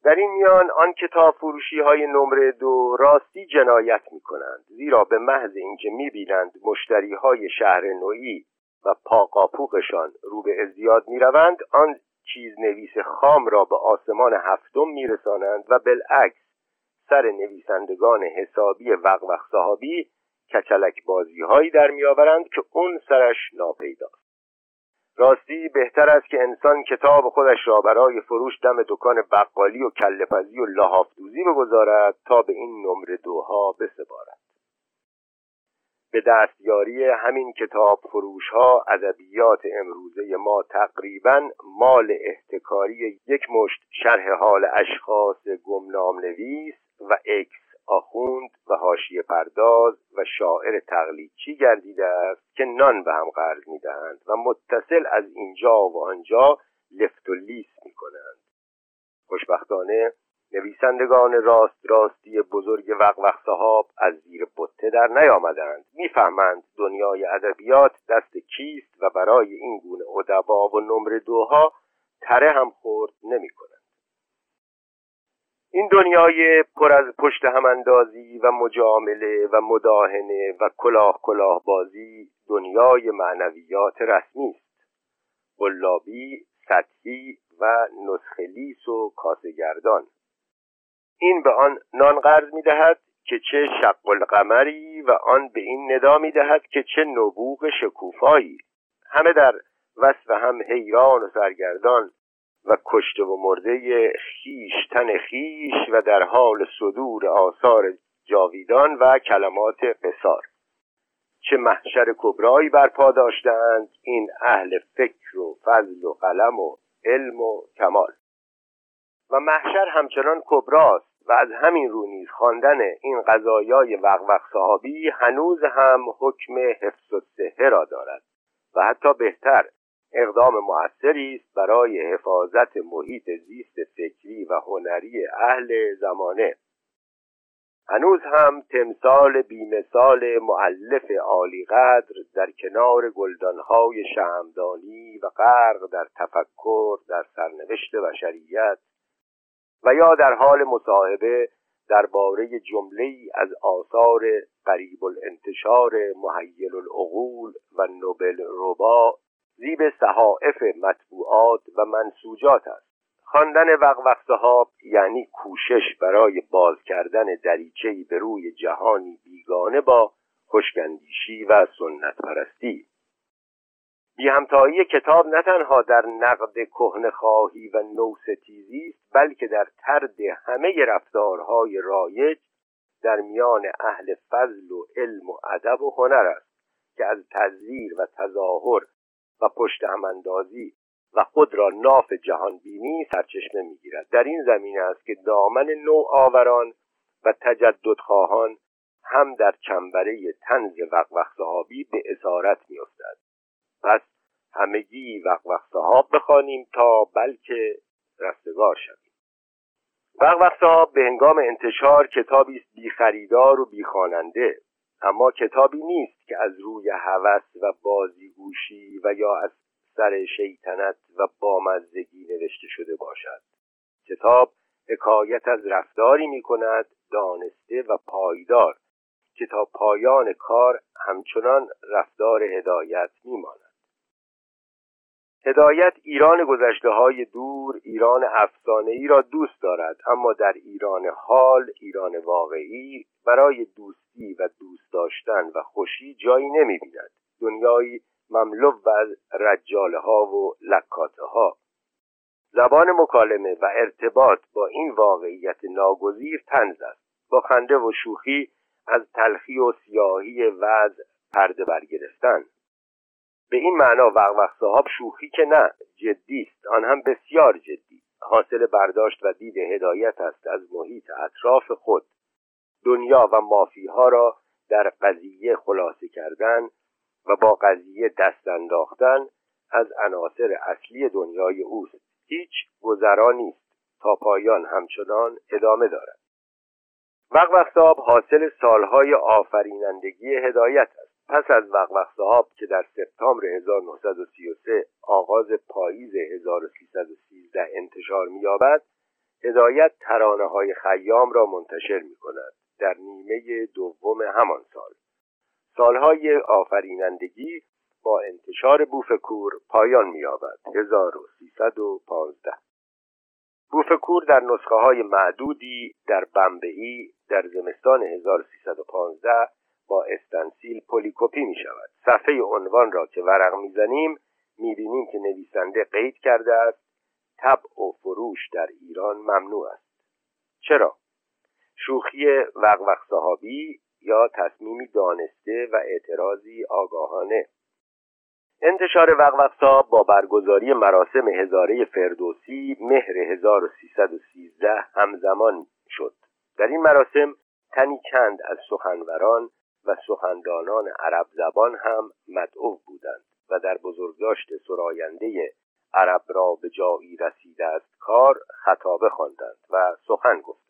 A: در این میان آن کتاب فروشی های نمره دو راستی جنایت می کنند زیرا به محض اینکه می بینند مشتری های شهر نوعی و پاقاپوقشان رو به ازدیاد می روند آن چیز نویس خام را به آسمان هفتم می رسانند و بالعکس سر نویسندگان حسابی وقوق صحابی کچلک بازی هایی در می آورند که اون سرش ناپیداست. راستی بهتر است که انسان کتاب خودش را برای فروش دم دکان بقالی و کلپزی و لحافدوزی بگذارد تا به این نمره دوها بسپارد. به دستیاری همین کتاب فروش ها ادبیات امروزه ما تقریبا مال احتکاری یک مشت شرح حال اشخاص گمنام نویس و اکس آخوند و حاشیه پرداز و شاعر تقلیدچی گردیده است که نان به هم قرض می‌دهند و متصل از اینجا و آنجا لفت و لیس می‌کنند. خوشبختانه نویسندگان راست راستی بزرگ وقوق صحاب از زیر بطه در نیامدند. می‌فهمند دنیای ادبیات دست کیست و برای این گونه ادبا و نمره دوها تره هم خورد نمی این دنیای پر از پشت هماندازی و مجامله و مداهنه و کلاه کلاه بازی دنیای معنویات رسمی است. قلابی سطحی و نسخلیس و کاسگردان این به آن نان قرض می‌دهد که چه شق القمری و آن به این ندا می‌دهد که چه نبوغ شکوفایی. همه در وصف هم حیران و سرگردان و کشته و مرده خیش تن خیش و در حال صدور آثار جاویدان و کلمات قصار. چه محشر کبرایی برپا داشتند این اهل فکر و فضل و قلم و علم و کمال. و محشر همچنان کبراست و از همین رو نیز خواندن این قضایای وقوق صحابی هنوز هم حکم حفظ و را دارد و حتی بهتر اقدام موثری است برای حفاظت محیط زیست فکری و هنری اهل زمانه. هنوز هم تمثال بیمثال معلف عالی قدر در کنار گلدانهای شمدانی و غرق در تفکر در سرنوشت بشریت و یا در حال مصاحبه درباره جمله از آثار قریب الانتشار محیل العقول و نوبل ربا زیب صحائف مطبوعات و منسوجات است. خواندن وقوق صحاب یعنی کوشش برای باز کردن دریچه‌ای به روی جهانی بیگانه با خوشگندیشی و سنت پرستی بی همتایی کتاب نه تنها در نقد کهن خواهی و نوستیزی است بلکه در ترد همه رفتارهای رایج در میان اهل فضل و علم و ادب و هنر است که از تزویر و تظاهر و پشت هماندازی و خود را ناف جهان بینی سرچشمه می‌گیرد. در این زمینه است که دامن نو آوران و تجدد خواهان هم در چنبره تنز وقوق صحابی به اسارت میافتد. پس همگی وقوق صحاب بخوانیم تا بلکه رستگار شویم. وقوق صحاب به هنگام انتشار کتابی است بی خریدار و بی خواننده. اما کتابی نیست که از روی هوس و بازیگوشی و یا از سر شیطنت و بامزدگی نوشته شده باشد. کتاب حکایت از رفتاری می کند دانسته و پایدار که تا پایان کار همچنان رفتار هدایت میماند. هدایت ایران گذشته های دور ایران افسانه ای را دوست دارد اما در ایران حال ایران واقعی برای دوستی و دوست داشتن و خوشی جایی نمی بیند دنیایی مملو از رجاله ها و لکاته ها زبان مکالمه و ارتباط با این واقعیت ناگزیر تنز است. با خنده و شوخی از تلخی و سیاهی وضع پرده برگرفتن به این معنا وقت صاحب شوخی که نه جدی است. آن هم بسیار جدی. حاصل برداشت و دید هدایت است از محیط اطراف خود. دنیا و مافیها را در قضیه خلاصه کردن و با قضیه دست انداختن از عناصر اصلی دنیای اوست. هیچ گذرا نیست تا پایان همچنان ادامه دارد. وقت صاحب حاصل سالهای آفرینندگی هدایت است. پس از وقوق صحاب که در سپتامبر 1933 آغاز پاییز 1313 انتشار می‌یابد هدایت ترانه های خیام را منتشر می کند در نیمه دوم همان سال. سالهای آفرینندگی با انتشار بوفکور پایان می‌یابد. 1315 بوفکور در نسخه های معدودی در بمبئی در زمستان 1315 با استنسیل پلیکوپی می شود. صفحه عنوان را که ورق می‌زنیم می‌بینیم که نویسنده قید کرده است. طبع و فروش در ایران ممنوع است. چرا؟ شوخی وقوق صحابی یا تصمیمی دانسته و اعتراضی آگاهانه. انتشار وقوق با برگزاری مراسم هزاره فردوسی مهر 1313 همزمان شد. در این مراسم تنی چند از سخنوران و سخندانان عرب زبان هم مدعو بودند و در بزرگداشت سراینده عرب را به جایی رسیده است کار خطابه خواندند و سخن گفتند.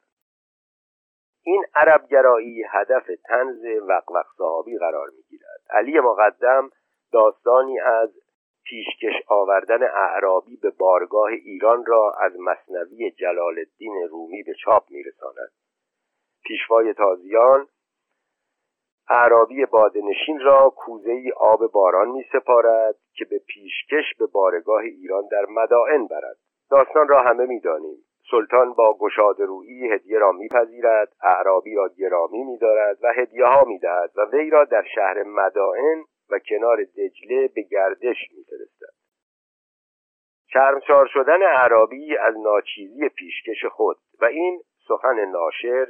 A: این عربگرایی هدف تنز وقوق صحابی قرار می‌گیرد. علی مقدم داستانی از پیشکش آوردن اعرابی به بارگاه ایران را از مصنوی جلال الدین رومی به چاپ میرساند. پیشوای تازیان اعرابی بادنشین را کوزه ای آب باران می سپارد که به پیشکش به بارگاه ایران در مدائن برد داستان را همه می دانیم. سلطان با گشاد رویی هدیه را میپذیرد اعرابی را گرامی میدارد و هدیه ها می‌دهد و وی را در شهر مدائن و کنار دجله به گردش میفرستد شرمسار شدن اعرابی از ناچیزی پیشکش خود و این سخن ناشر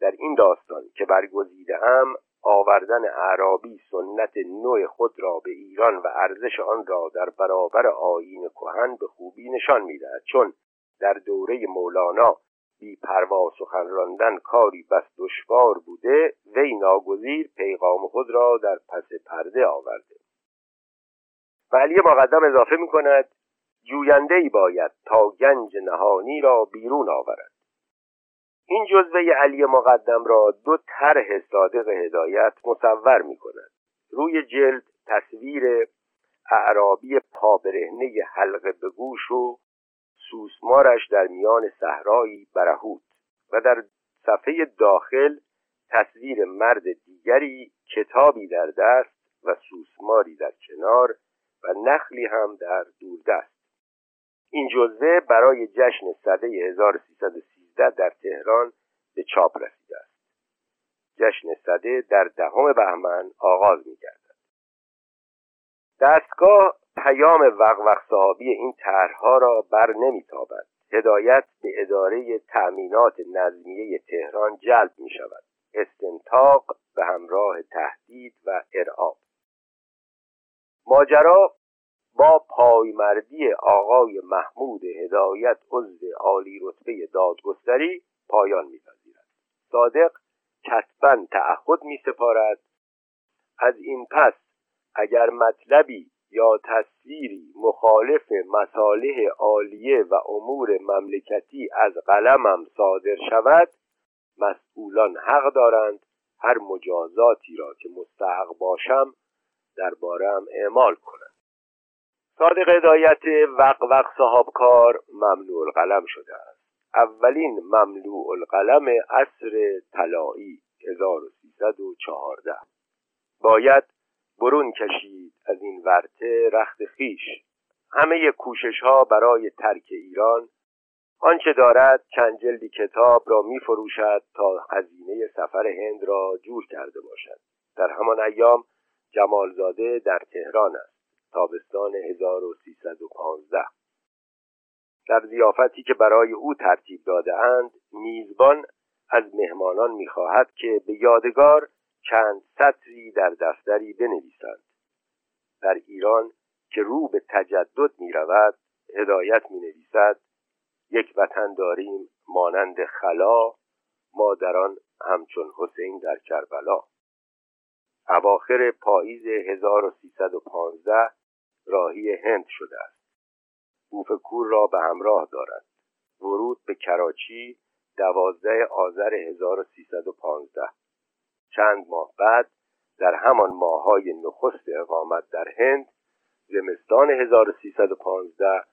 A: در این داستان که برگزیده هم آوردن اعرابی سنت نوع خود را به ایران و ارزش آن را در برابر آیین کهن به خوبی نشان می‌دهد. چون در دوره مولانا بی پروا سخن راندن کاری بس دشوار بوده وی ناگزیر پیغام خود را در پس پرده آورده. و علی مقدم اضافه می کند جوینده ای باید تا گنج نهانی را بیرون آورد. این جزوه علی مقدم را دو طرح صادق هدایت مصور می کند روی جلد تصویر اعرابی پابرهنه حلقه به گوش و سوسمارش در میان صحرایی برهوت و در صفحه داخل تصویر مرد دیگری کتابی در دست و سوسماری در کنار و نخلی هم در دوردست. این جزوه برای جشن صده 1330 2017 در تهران به چاپ رسیده است. جشن صده در دهم بهمن آغاز می‌گردد. دستگاه پیام وقوق صحابی این طرحها را بر نمیتابد. هدایت به اداره تأمینات نظمیه تهران جلب می شود استنتاق به همراه تهدید و ارعاب. ماجرا با پایمردی آقای محمود هدایت عضو عالی رتبه دادگستری پایان میپذیرد. صادق کتبا تعهد می سپارد از این پس اگر مطلبی یا تصویری مخالف مصالح عالیه و امور مملکتی از قلمم صادر شود مسئولان حق دارند هر مجازاتی را که مستحق باشم بارم اعمال کنند. صادق هدایت وق وق صاحب کار ممنوع القلم شده است. اولین ممنوع القلم عصر طلایی 1314 باید برون کشید از این ورته رخت خیش. همه کوشش ها برای ترک ایران. آنچه دارد چند جلدی کتاب را می فروشد تا هزینه سفر هند را جور کرده باشد. در همان ایام جمالزاده در تهران است. تابستان 1315 در زیافتی که برای او ترتیب داده اند میزبان از مهمانان می‌خواهد که به یادگار چند سطری در دفتری بنویسند. در ایران که رو به تجدد می رود هدایت می نویسد یک وطن داریم مانند خلا ما در آن همچون حسین در کربلا. اواخر پاییز 1315 راهی هند شده است. بوف کور را به همراه دارد ورود به کراچی دوازده آذر 1315 چند ماه بعد در همان ماههای نخست اقامت در هند زمستان 1315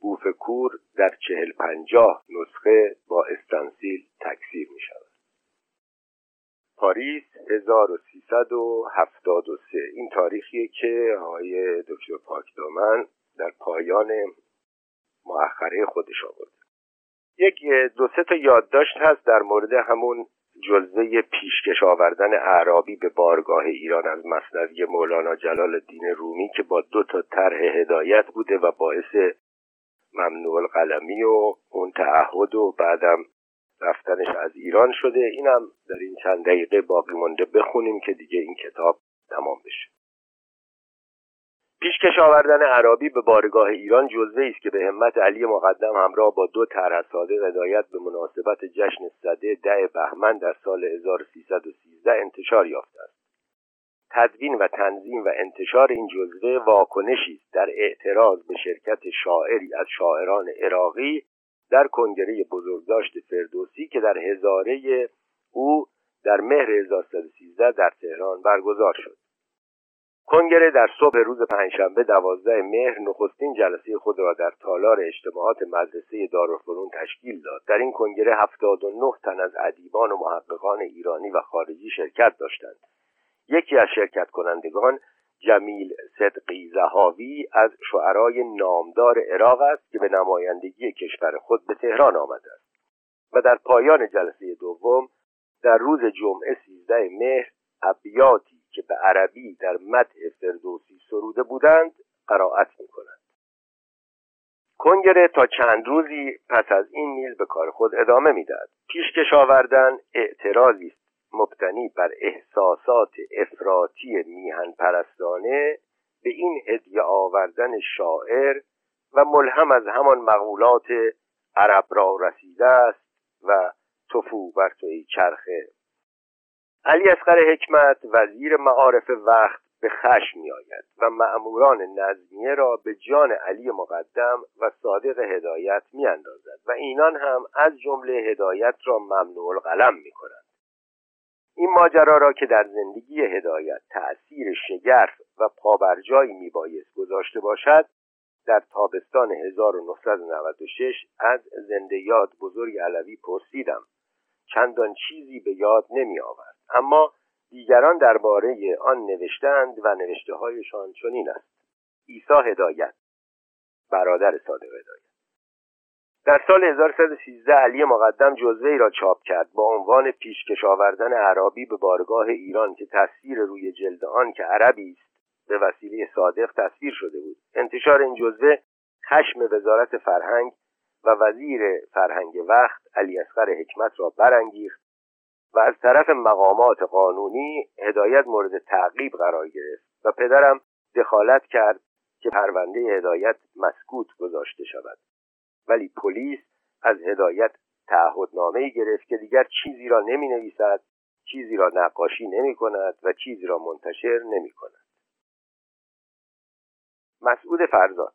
A: بوفکور در چهل پنجاه نسخه با استانسیل تکثیر می شود پاریس 1373 این تاریخیه که آقای دکتر پاکدامن در پایان مؤخره خودش آورده یک دو سه تا یادداشت هست در مورد همون جلوه پیشکش آوردن اعرابی به بارگاه ایران از مصنوی مولانا جلال الدین رومی که با دو تا طرح هدایت بوده و باعث ممنوع القلمی و اون تعهد و بعدم رفتنش از ایران شده. اینم در این چند دقیقه باقی مونده. بخونیم که دیگه این کتاب تمام بشه. پیشکش آوردن عربی به بارگاه ایران جزوه است که به همت علی مقدم همراه با دو طرح صادق هدایت به مناسبت جشن صده ده بهمن در سال 1313 انتشار یافته است. تدوین و تنظیم و انتشار این جزوه واکنشی است. در اعتراض به شرکت شاعری از شاعران عراقی در کنگره بزرگداشت فردوسی که در هزاره او در مهر 1313 در تهران برگزار شد. کنگره در صبح روز پنجشنبه دوازده مهر نخستین جلسه خود را در تالار اجتماعات مدرسه دارالفنون تشکیل داد. در این کنگره هفتاد و نه تن از ادیبان و محققان ایرانی و خارجی شرکت داشتند. یکی از شرکت کنندگان جمیل صدقی زهاوی از شعرای نامدار عراق است که به نمایندگی کشور خود به تهران آمده است و در پایان جلسه دوم در روز جمعه سیزده مهر ابیاتی که به عربی در متح فردوسی سروده بودند قرائت می کنند کنگره تا چند روزی پس از این نیز به کار خود ادامه می‌دهد. پیشکش آوردن اعتراضی است مبتنی بر احساسات افراطی میهن پرستانه به این هدیه آوردن شاعر و ملهم از همان مقولات عرب را رسیده است و تفو بر توی چرخه. علی اصغر حکمت وزیر معارف وقت به خشم میآید و مأموران نظمیه را به جان علی مقدم و صادق هدایت میاندازد و اینان هم از جمله هدایت را ممنوع القلم می‌کنند. این ماجرا را که در زندگی هدایت تأثیر شگرف و پابرجایی میبایست گذاشته باشد در تابستان 1996 از زنده یاد بزرگ علوی پرسیدم. چندان چیزی به یاد نمی آورد اما دیگران درباره آن نوشتند و نوشته هایشان چنین است. عیسی هدایت. برادر صادق هدایت. در سال 1113 علی مقدم جزوه را چاپ کرد با عنوان پیشکش آوردن عربی به بارگاه ایران که تصویر روی جلد آن که عربی است به وسیله صادق تصویر شده بود. انتشار این جزوه خشم وزارت فرهنگ و وزیر فرهنگ وقت علی اصغر حکمت را برانگیخت و از طرف مقامات قانونی هدایت مورد تعقیب قرار گرفت و پدرم دخالت کرد که پرونده هدایت مسکوت گذاشته شود. ولی پلیس از هدایت تعهدنامه گرفت که دیگر چیزی را نمی نویسد چیزی را نقاشی نمی کند و چیزی را منتشر نمی کند مسعود فرزاد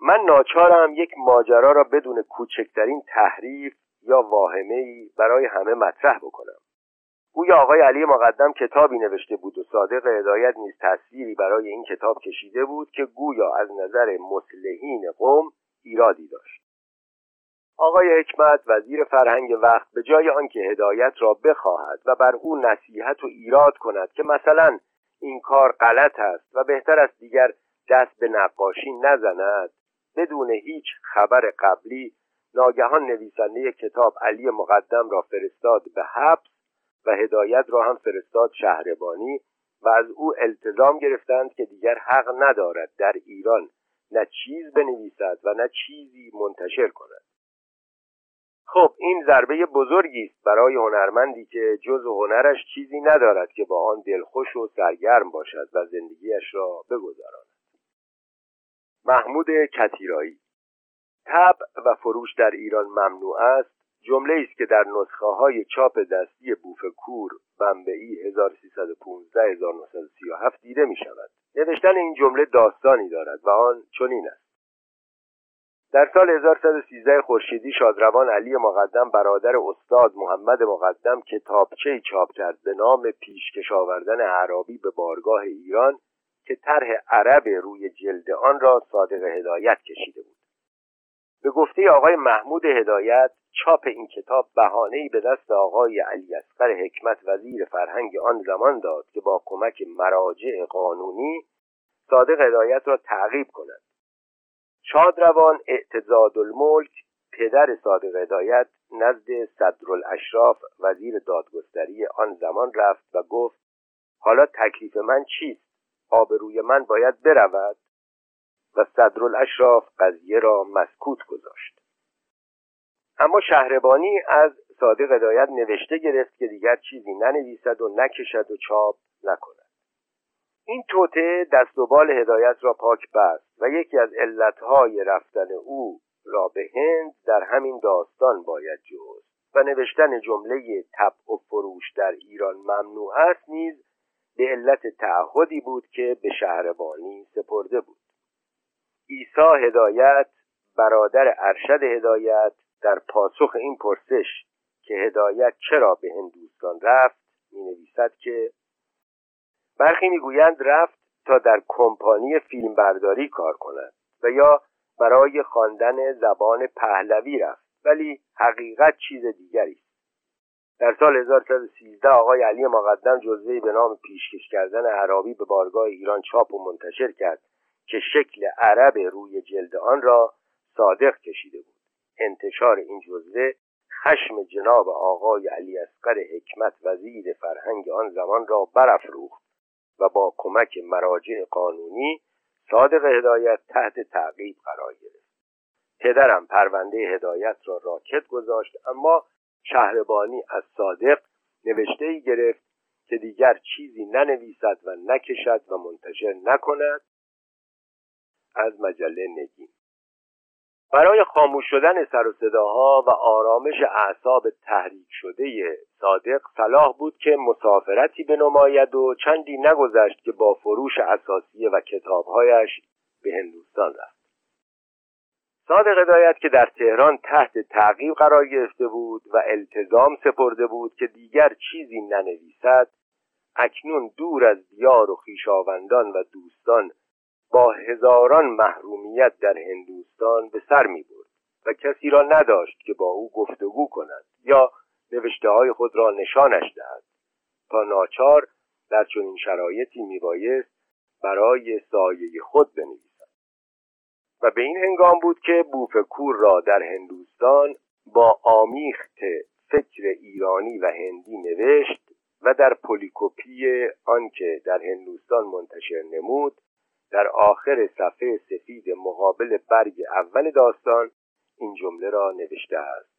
A: من ناچارم یک ماجرا را بدون کوچکترین تحریف یا واهمه ای برای همه مطرح بکنم. گویا آقای علی مقدم کتابی نوشته بود و صادق هدایت نیز تصویری برای این کتاب کشیده بود که گویا از نظر مسلحین قوم ایرادی داشت. آقای حکمت وزیر فرهنگ وقت به جای آنکه هدایت را بخواهد و بر او نصیحت و ایراد کند که مثلا این کار غلط است و بهتر است دیگر دست به نقاشی نزند بدون هیچ خبر قبلی ناگهان نویسنده کتاب علی مقدم را فرستاد به حبس و هدایت را هم فرستاد شهربانی و از او التزام گرفتند که دیگر حق ندارد در ایران نه چیز بنویسد و نه چیزی منتشر کند. خب این ضربه بزرگی است برای هنرمندی که جز هنرش چیزی ندارد که با آن دلخوش و سرگرم باشد و زندگیش را بگذراند. محمود کتیرایی. تب و فروش در ایران ممنوع است. جمله است که در نسخه های چاپ دستی بوفکور بمبئی 1315 1937 دیده می شود نوشتن این جمله داستانی دارد و آن چنین است. در سال 1113 خورشیدی شادروان علی مقدم برادر استاد محمد مقدم کتابچه چاپ کرد به نام پیشکش آوردن عربی به بارگاه ایران که طرح عرب روی جلد آن را صادق هدایت کشیده بود. به گفته آقای محمود هدایت چاپ این کتاب بهانه‌ای به دست آقای علی اصغر حکمت وزیر فرهنگ آن زمان داد که با کمک مراجع قانونی صادق هدایت را تعقیب کند. شادروان اعتزاد الملک پدر صادق هدایت نزد صدرالاشراف وزیر دادگستری آن زمان رفت و گفت حالا تکلیف من چیست؟ آبروی من باید برود؟ و صدرالاشراف قضیه را مسکوت گذاشت. اما شهربانی از صادق هدایت نوشته گرفت که دیگر چیزی ننویسد و نکشد و چاپ نکند. این توته دست و بال هدایت را پاک بست و یکی از علتهای رفتن او را به هند در همین داستان باید جست و نوشتن جمله تب و فروش در ایران ممنوع است نیز به علت تعهدی بود که به شهربانی سپرده بود. عیسی هدایت برادر ارشد هدایت در پاسخ این پرسش که هدایت چرا به هندوستان رفت می نویسد که برخی می‌گویند رفت تا در کمپانی فیلمبرداری کار کند و یا برای خواندن زبان پهلوی رفت ولی حقیقت چیز دیگری است. در سال 1113 آقای علی مقدم جزوهی به نام پیشکش کردن عربی به بارگاه ایران چاپ و منتشر کرد که شکل عرب روی جلد آن را صادق کشیده بود. انتشار این جزوه خشم جناب آقای علی اصغر حکمت وزیر فرهنگ آن زمان را برافروخت و با کمک مراجع قانونی صادق هدایت تحت تعقیب قرار گرفت. پدرم پرونده هدایت را راکت گذاشت اما شهربانی از صادق نوشته ای گرفت که دیگر چیزی ننویسد و نکشد و منتشر نکند. از مجله نگین. برای خاموش شدن سر و صداها و آرامش اعصاب تحریک شده صادق صلاح بود که مسافرتی بنماید و چندی نگذشت که با فروش اساسیه و کتابهایش به هندوستان رفت. صادق هدایت که در تهران تحت تعقیب قرار گرفته بود و التزام سپرده بود که دیگر چیزی ننویسد اکنون دور از دیار و خویشاوندان و دوستان با هزاران محرومیت در هندوستان به سر می برد و کسی را نداشت که با او گفتگو کند یا نوشته های خود را نشانش دهد. تا ناچار در چنین شرایطی میبایست برای سایه خود بنویسد. و به این هنگام بود که بوفکور را در هندوستان با آمیخت فکر ایرانی و هندی نوشت و در پولیکوپی آنکه در هندوستان منتشر نمود در آخر صفحه سفید مقابل برگ اول داستان این جمله را نوشته است.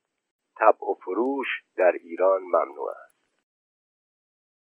A: طبع و فروش در ایران ممنوع است.